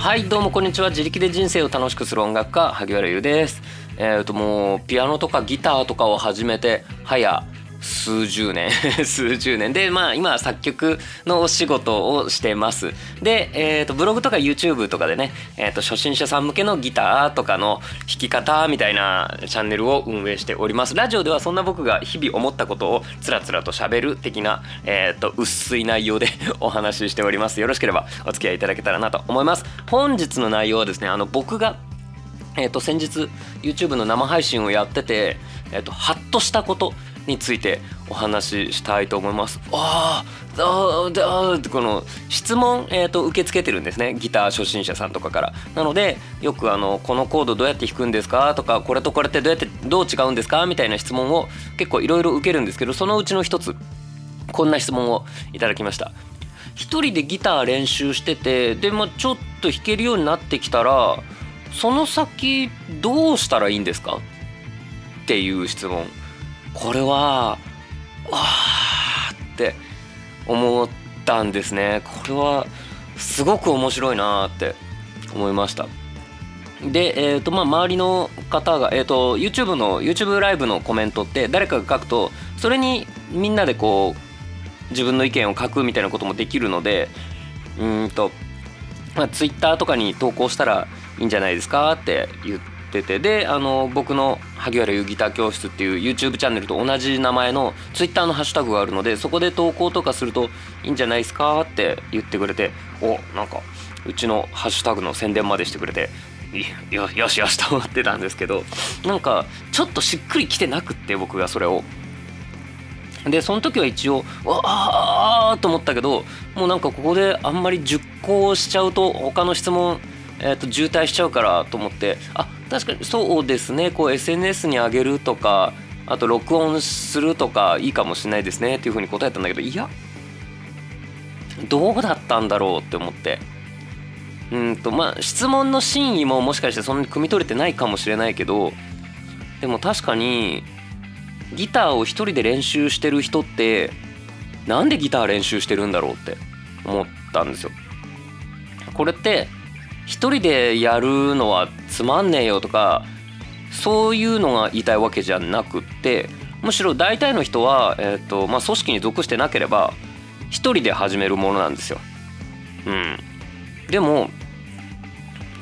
はいどうもこんにちは。自力で人生を楽しくする音楽家萩原優です。えっ、ー、ともうピアノとかギターとかを始めてはや数十年。数十年。でまあ今作曲のお仕事をしてます。で、えーと、ブログとか YouTube とかでね、えーと、初心者さん向けのギターとかの弾き方みたいなチャンネルを運営しております。ラジオではそんな僕が日々思ったことをつらつらと喋る的な、えーと、薄い内容で お話ししております。よろしければお付き合いいただけたらなと思います。本日の内容はですねあの僕がえー、と先日 YouTube の生配信をやってて、えー、とハッとしたことについてお話ししたいと思います。ああだってこの質問、えーと、受け付けてるんですねギター初心者さんとかから。なのでよくあの「このコードどうやって弾くんですか?」とか「これとこれってどうやってどう違うんですか?」みたいな質問を結構いろいろ受けるんですけどそのうちの一つこんな質問をいただきました。一人でギター練習しててで、まあ、ちょっと弾けるようになってきたらその先どうしたらいいんですか？っていう質問これはわーって思ったんですね。これはすごく面白いなって思いました。で、えーとまあ、周りの方が、えーと、YouTube の YouTube ライブのコメントって誰かが書くとそれにみんなでこう自分の意見を書くみたいなこともできるのでうんと、まあ、Twitter とかに投稿したらいいんじゃないですかって言っっててであの僕の萩原優ギター教室っていう YouTube チャンネルと同じ名前の Twitter のハッシュタグがあるのでそこで投稿とかするといいんじゃないですかって言ってくれておなんかうちのハッシュタグの宣伝までしてくれてよよしよしと思ってたんですけどなんかちょっとしっくりきてなくって僕がそれを。でその時は一応ああと思ったけどもうなんかここであんまり熟考しちゃうと他の質問えーと、渋滞しちゃうからと思ってあ確かにそうですね。こう SNS に上げるとかあと録音するとかいいかもしれないですね。っていうふうに答えたんだけどいやどうだったんだろうって思って。うんとまあ質問の真意ももしかしてそんなに汲み取れてないかもしれないけどでも確かにギターを一人で練習してる人ってなんでギター練習してるんだろうって思ったんですよ。これって一人でやるのはつまんねえよとかそういうのが言いたいわけじゃなくってむしろ大体の人は、えーとまあ、組織に属してなければ一人で始めるものなんですよ。うん、でも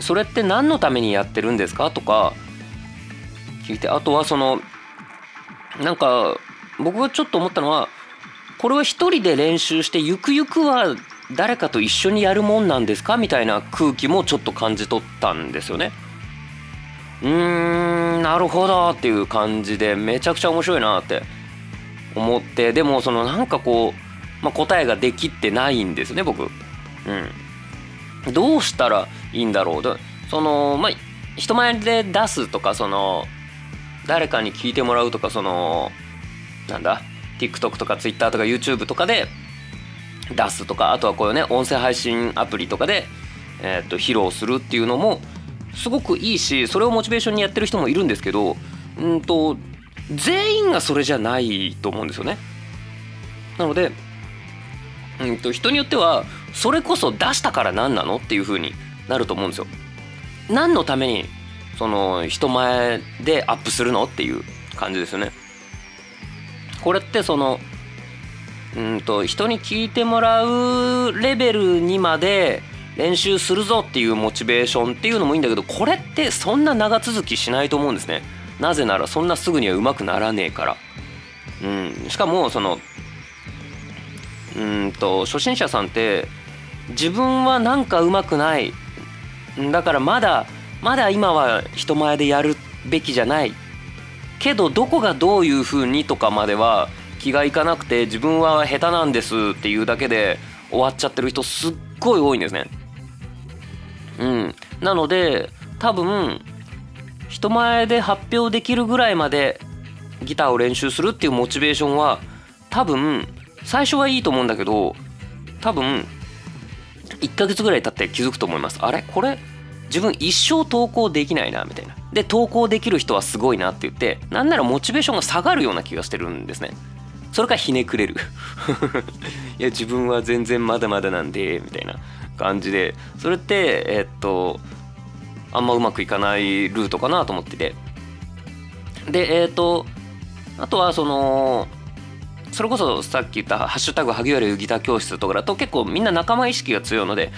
それって何のためにやってるんですかとか聞いてあとはそのなんか僕がちょっと思ったのはこれは一人で練習してゆくゆくは誰かと一緒にやるもんなんですか？みたいな空気もちょっと感じ取ったんですよね。うーんなるほどっていう感じでめちゃくちゃ面白いなって思ってでもそのなんかこう、まあ、答えができてないんですね僕。うん、どうしたらいいんだろう？そのまあ人前で出すとかその誰かに聞いてもらうとかそのなんだ？TikTok とか Twitter とか YouTube とかで出すとかあとはこういうね音声配信アプリとかで、えー、と披露するっていうのもすごくいいしそれをモチベーションにやってる人もいるんですけどうんと全員がそれじゃないと思うんですよね。なので、うんと人によってはそれこそ出したから何なのっていう風になると思うんですよ。何のためにその人前でアップするのっていう感じですよね。これってそのうんと人に聞いてもらうレベルにまで練習するぞっていうモチベーションっていうのもいいんだけどこれってそんな長続きしないと思うんですね。なぜならそんなすぐには上手くならねえから。うんしかもそのうんと初心者さんって自分はなんか上手くない。だからまだまだ今は人前でやるべきじゃない。けどどこがどういうふうにとかまでは気がいかなくて自分は下手なんですっていうだけで終わっちゃってる人すっごい多いんですね。うん、なので多分人前で発表できるぐらいまでギターを練習するっていうモチベーションは多分最初はいいと思うんだけど多分1ヶ月ぐらい経って気づくと思います。あれ？これ？自分一生投稿できないなみたいな。で投稿できる人はすごいなって言ってなんならモチベーションが下がるような気がしてるんですね。それからひねくれる。いや自分は全然まだまだなんでみたいな感じで。それってえっとあんまうまくいかないルートかなと思ってて。でえっとあとはそのそれこそさっき言った「ハッシュタグ萩原ギター教室」とかだと結構みんな仲間意識が強いので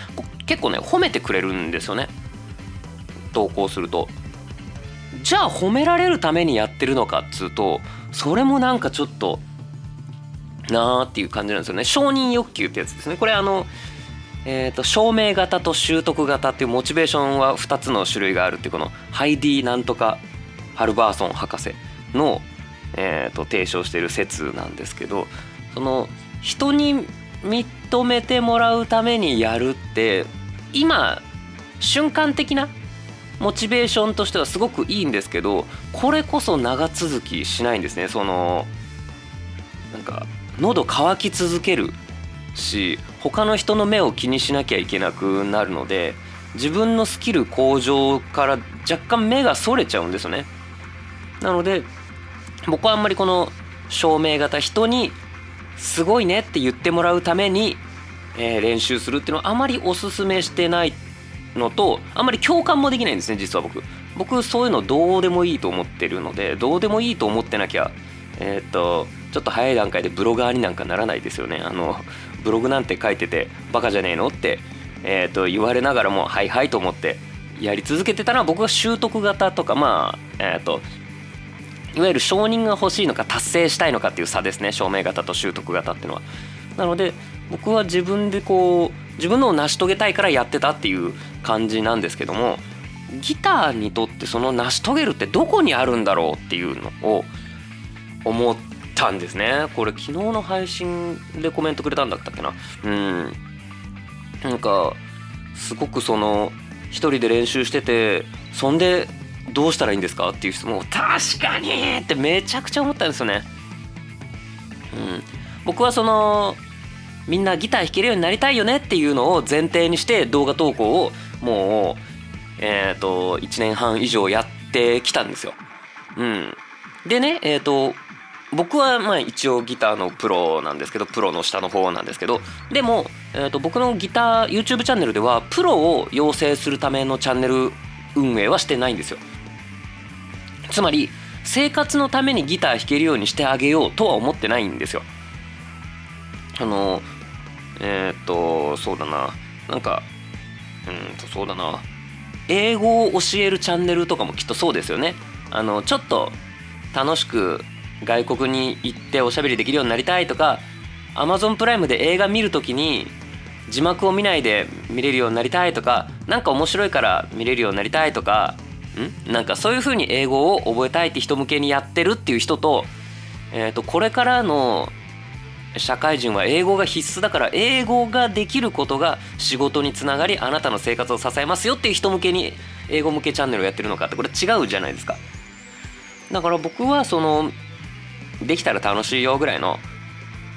結構ね褒めてくれるんですよね。投稿すると。じゃあ褒められるためにやってるのかっつうとそれもなんかちょっとなーっていう感じなんですよね。承認欲求ってやつですね。これあのえーと、証明型と習得型っていうモチベーションは2つの種類があるっていうこのハイディなんとかハルバーソン博士の、えーと、提唱している説なんですけどその人に認めてもらうためにやるって今瞬間的なモチベーションとしてはすごくいいんですけどこれこそ長続きしないんですね。そのなんか喉乾き続けるし他の人の目を気にしなきゃいけなくなるので自分のスキル向上から若干目がそれちゃうんですよね。なので僕はあんまりこの証明型人にすごいねって言ってもらうために、えー、練習するっていうのはあまりおすすめしてないのとあんまり共感もできないんですね実は僕。僕そういうのどうでもいいと思ってるのでどうでもいいと思ってなきゃえー、っとちょっと早い段階でブロガーになんかならないですよねあのブログなんて書いててバカじゃねえのって、えー、と言われながらもはいはいと思ってやり続けてたのは僕は習得型とかまあえっ、ー、といわゆる承認が欲しいのか達成したいのかっていう差ですね証明型と習得型っていうのは。なので僕は自分でこう自分のを成し遂げたいからやってたっていう感じなんですけどもギターにとってその成し遂げるってどこにあるんだろうっていうのを思ったんですね。これ昨日の配信でコメントくれたんだったっけな。うん。なんかすごくその一人で練習しててそんでどうしたらいいんですかっていう質問。を確かにってめちゃくちゃ思ったんですよね。うん。僕はそのみんなギター弾けるようになりたいよねっていうのを前提にして動画投稿をもうえっ、ー、と1年半以上やってきたんですよ。うん、でねえっ、ー、と僕はまあ一応ギターのプロなんですけどプロの下の方なんですけどでも、えー、と僕のギター YouTube チャンネルではプロを養成するためのチャンネル運営はしてないんですよ。つまり生活のためにギター弾けるようにしてあげようとは思ってないんですよ。あのえっ、とそうだな。なんかうんとそうだな。英語を教えるチャンネルとかもきっとそうですよね。あのちょっと楽しく外国に行っておしゃべりできるようになりたいとか Amazon プライムで映画見る時に字幕を見ないで見れるようになりたいとか何か面白いから見れるようになりたいとかん？なんかそういう風に英語を覚えたいって人向けにやってるっていう人と,、えー、とこれからの社会人は英語が必須だから英語ができることが仕事につながりあなたの生活を支えますよっていう人向けに英語向けチャンネルをやってるのかってこれ違うじゃないですか。だから僕はそのできたら楽しいよぐらいの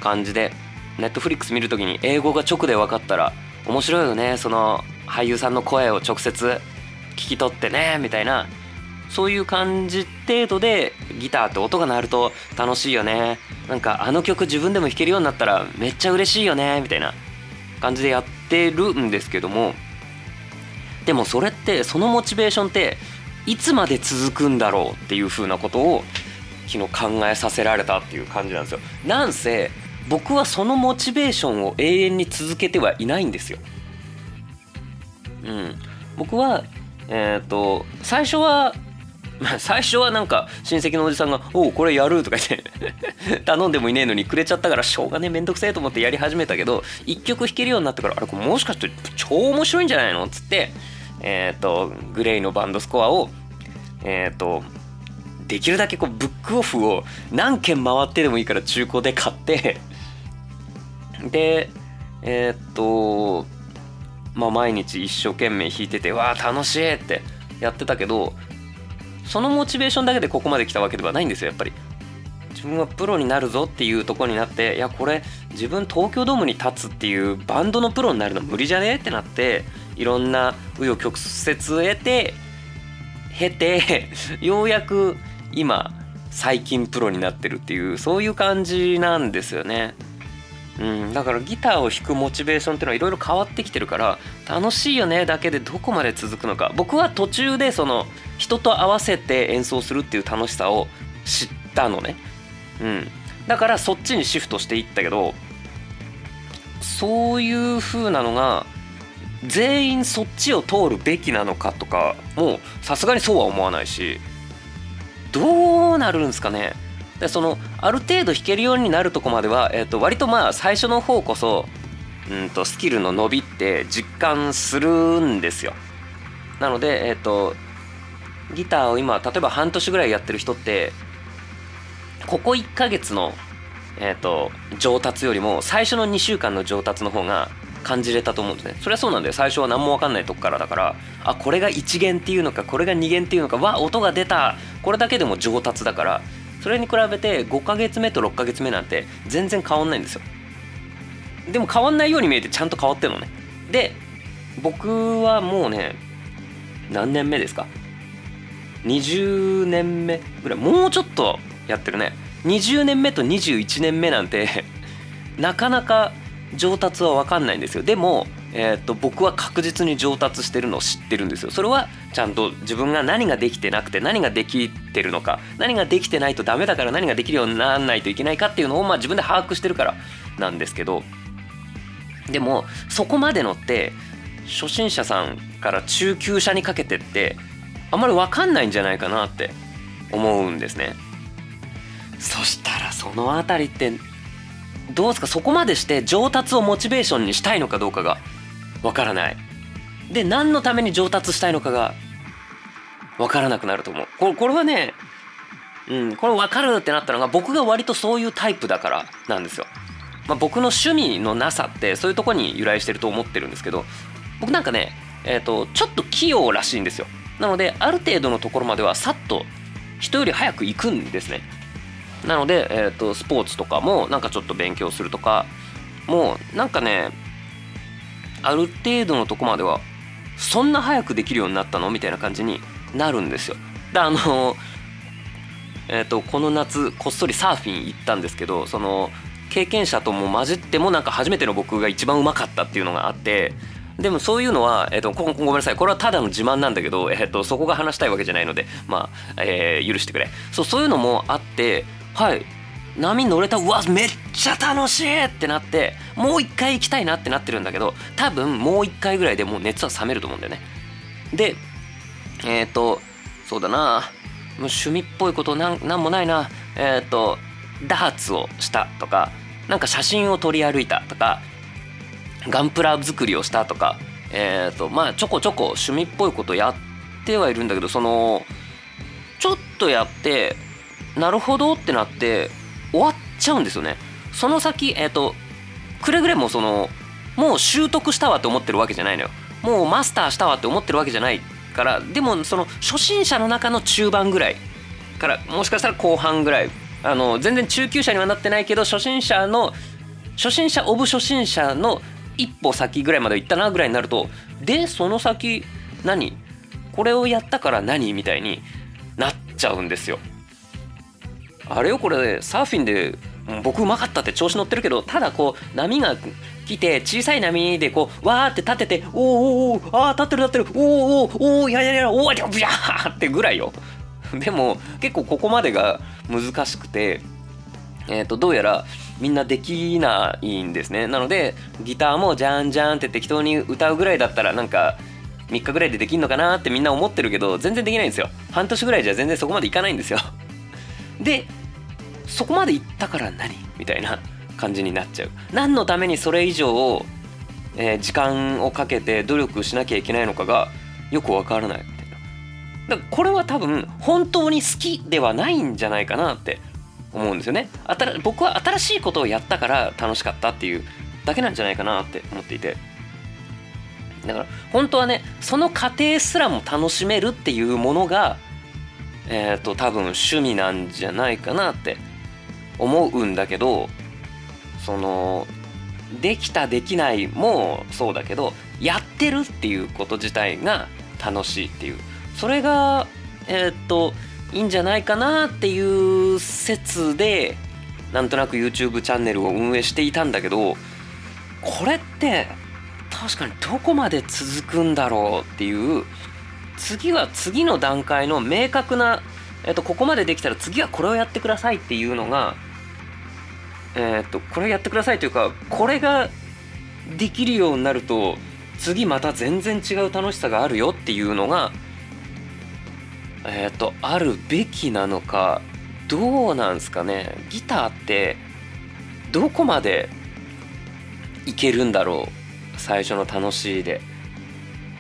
感じでネットフリックス見るときに英語が直で分かったら面白いよねその俳優さんの声を直接聞き取ってねみたいなそういう感じ程度でギターって音が鳴ると楽しいよね。なんかあの曲自分でも弾けるようになったらめっちゃ嬉しいよねみたいな感じでやってるんですけどもでもそれってそのモチベーションっていつまで続くんだろうっていうふうなことを昨日考えさせられたっていう感じなんですよ。なんせ僕はそのモチベーションを永遠に続けてはいないんですよ。うん。僕はえっ、ー、と最初は 最初はなんか親戚のおじさんが「おおこれやる」とか言って 頼んでもいねえのにくれちゃったからしょうがねえめんどくせえと思ってやり始めたけど1曲弾けるようになってからあれこれもしかして超面白いんじゃないの？っつってえっ、ー、とグレイのバンドスコアをえっ、ー、とできるだけこうブックオフを何件回ってでもいいから中古で買って でえー、っとまあ毎日一生懸命弾いててわあ楽しいってやってたけどそのモチベーションだけでここまで来たわけではないんですよやっぱり。自分はプロになるぞっていうとこになっていやこれ自分東京ドームに立つっていうバンドのプロになるの無理じゃねってなっていろんな紆余曲折得て経て ようやく今最近プロになってるっていうそういう感じなんですよね。うん、だからギターを弾くモチベーションっていうのはいろいろ変わってきてるから楽しいよねだけでどこまで続くのか。僕は途中でその人と合わせて演奏するっていう楽しさを知ったのね、うん、だからそっちにシフトしていったけどそういう風なのが全員そっちを通るべきなのかとかもうさすがにそうは思わないし。どうなるんですかね？でそのある程度弾けるようになるとこまでは、えー、と割とまあ最初の方こそうんとスキルの伸びって実感するんですよ。なのでえっ、ー、とギターを今例えば半年ぐらいやってる人ってここ1ヶ月の、えーと、上達よりも最初の2週間の上達の方が感じれたと思うんですね。それはそうなんだよ。最初は何も分かんないとこからだからあこれが1弦っていうのかこれが2弦っていうのかわ音が出た。これだけでも上達だからそれに比べて5ヶ月目と6ヶ月目なんて全然変わんないんですよ。でも変わんないように見えてちゃんと変わってるのね。で僕はもうね何年目ですか？20年目ぐらい。もうちょっとやってるね。20年目と21年目なんて なかなか上達は分かんないんですよ。でも、えー、と僕は確実に上達してるのを知ってるんですよ。それはちゃんと自分が何ができてなくて何ができてるのか何ができてないとダメだから何ができるようにならないといけないかっていうのを、まあ、自分で把握してるからなんですけど。でもそこまでのって初心者さんから中級者にかけてってあんまり分かんないんじゃないかなって思うんですね。そしたらその辺りってどうですか？そこまでして上達をモチベーションにしたいのかどうかがわからない。で何のために上達したいのかがわからなくなると思う。これこれはねうんこれ分かるってなったのが僕が割とそういうタイプだからなんですよ、まあ、僕の趣味のなさってそういうとこに由来してると思ってるんですけど僕なんかねえっ、ー、とちょっと器用らしいんですよ。なのである程度のところまではさっと人より早く行くんですね。なので、えーと、スポーツとかもなんかちょっと勉強するとかもうなんかねある程度のとこまではそんな早くできるようになったの？みたいな感じになるんですよ。であのえーと、この夏こっそりサーフィン行ったんですけどその経験者とも混じってもなんか初めての僕が一番うまかったっていうのがあってでもそういうのは、えーと、ごめんなさい。これはただの自慢なんだけど、えーと、そこが話したいわけじゃないのでまあ、えー、許してくれ。そうそういうのもあってはい。波乗れたうわめっちゃ楽しいってなってもう一回行きたいなってなってるんだけど多分もう一回ぐらいでもう熱は冷めると思うんだよね。でえっ、ー、とそうだな。もう趣味っぽいことなんなんもないな。えっ、ー、とダーツをしたとかなんか写真を撮り歩いたとかガンプラ作りをしたとかえっ、ー、とまあちょこちょこ趣味っぽいことやってはいるんだけどそのちょっとやってなるほどってなって終わっちゃうんですよね。その先えっ、ー、とくれぐれもそのもう習得したわって思ってるわけじゃないのよ。もうマスターしたわって思ってるわけじゃないからでもその初心者の中の中盤ぐらいからもしかしたら後半ぐらいあの全然中級者にはなってないけど初心者の初心者オブ初心者の一歩先ぐらいまで行ったなぐらいになるとでその先何？これをやったから何？みたいになっちゃうんですよ。あれよこれサーフィンで僕うまかったって調子乗ってるけどただこう波が来て小さい波でこうわーって立てておおおおあー立ってる立ってるおおおおやややおおビャーってぐらいよでも結構ここまでが難しくてえっ、ー、とどうやらみんなできないんですねなのでギターもジャンジャンって適当に歌うぐらいだったらなんか3日ぐらいでできんのかなってみんな思ってるけど全然できないんですよ半年ぐらいじゃ全然そこまでいかないんですよでそこまで行ったから何？みたいな感じになっちゃう。何のためにそれ以上、えー、時間をかけて努力しなきゃいけないのかがよくわからないみたいな。だからこれは多分本当に好きではないんじゃないかなって思うんですよね。僕は新しいことをやったから楽しかったっていうだけなんじゃないかなって思っていて。だから本当はねその過程すらも楽しめるっていうものがえっ、ー、と多分趣味なんじゃないかなって思うんだけどそのできたできないもそうだけどやってるっていうこと自体が楽しいっていう。それがえっ、ー、といいんじゃないかなっていう説でなんとなく YouTube チャンネルを運営していたんだけどこれって確かにどこまで続くんだろうっていう次は次の段階の明確な、えっと、ここまでできたら次はこれをやってくださいっていうのがえっとこれやってくださいというかこれができるようになると次また全然違う楽しさがあるよっていうのがえっとあるべきなのかどうなんすかね。ギターってどこまでいけるんだろう。最初の楽しいで。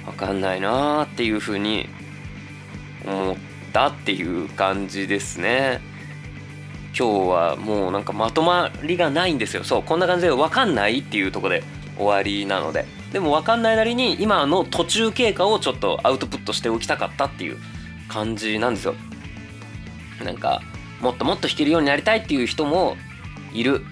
分かんないなーっていうふうに思ったっていう感じですね。今日はもうなんかまとまりがないんですよ。そうこんな感じで分かんないっていうとこで終わりなので。でも分かんないなりに今の途中経過をちょっとアウトプットしておきたかったっていう感じなんですよ。なんかもっともっと弾けるようになりたいっていう人もいる。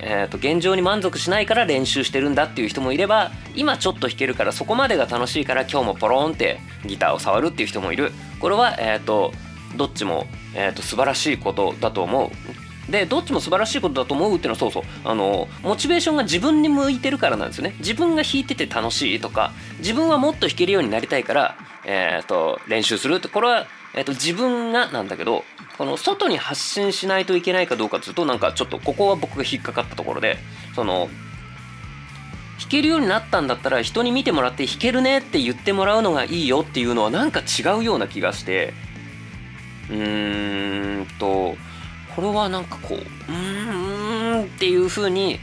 えーと、現状に満足しないから練習してるんだっていう人もいれば今ちょっと弾けるからそこまでが楽しいから今日もポロンってギターを触るっていう人もいる。これは、えーと、どっちも、えーと、素晴らしいことだと思う。でどっちも素晴らしいことだと思うっていうのはそうそう。あのモチベーションが自分に向いてるからなんですよね。自分が弾いてて楽しいとか自分はもっと弾けるようになりたいから、えー、と練習するってこれは、えー、と自分がなんだけどこの外に発信しないといけないかどうかというとなんかちょっとここは僕が引っかかったところでその弾けるようになったんだったら人に見てもらって弾けるねって言ってもらうのがいいよっていうのはなんか違うような気がしてうーんとこれはなんかこううーんっていう風に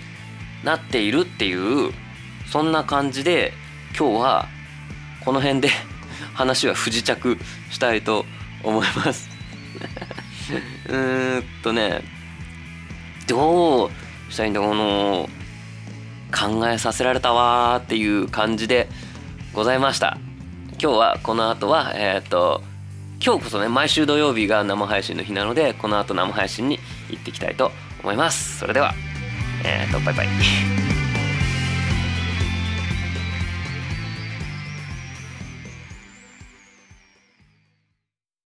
なっているっていうそんな感じで今日はこの辺で 話は不時着したいと思います思います。うーんとねどうしたいんだこの考えさせられたわっていう感じでございました。今日はこの後はえっ、と今日こそね毎週土曜日が生配信の日なのでこの後生配信に行ってきたいと思います。それではえっ、とバイバイ。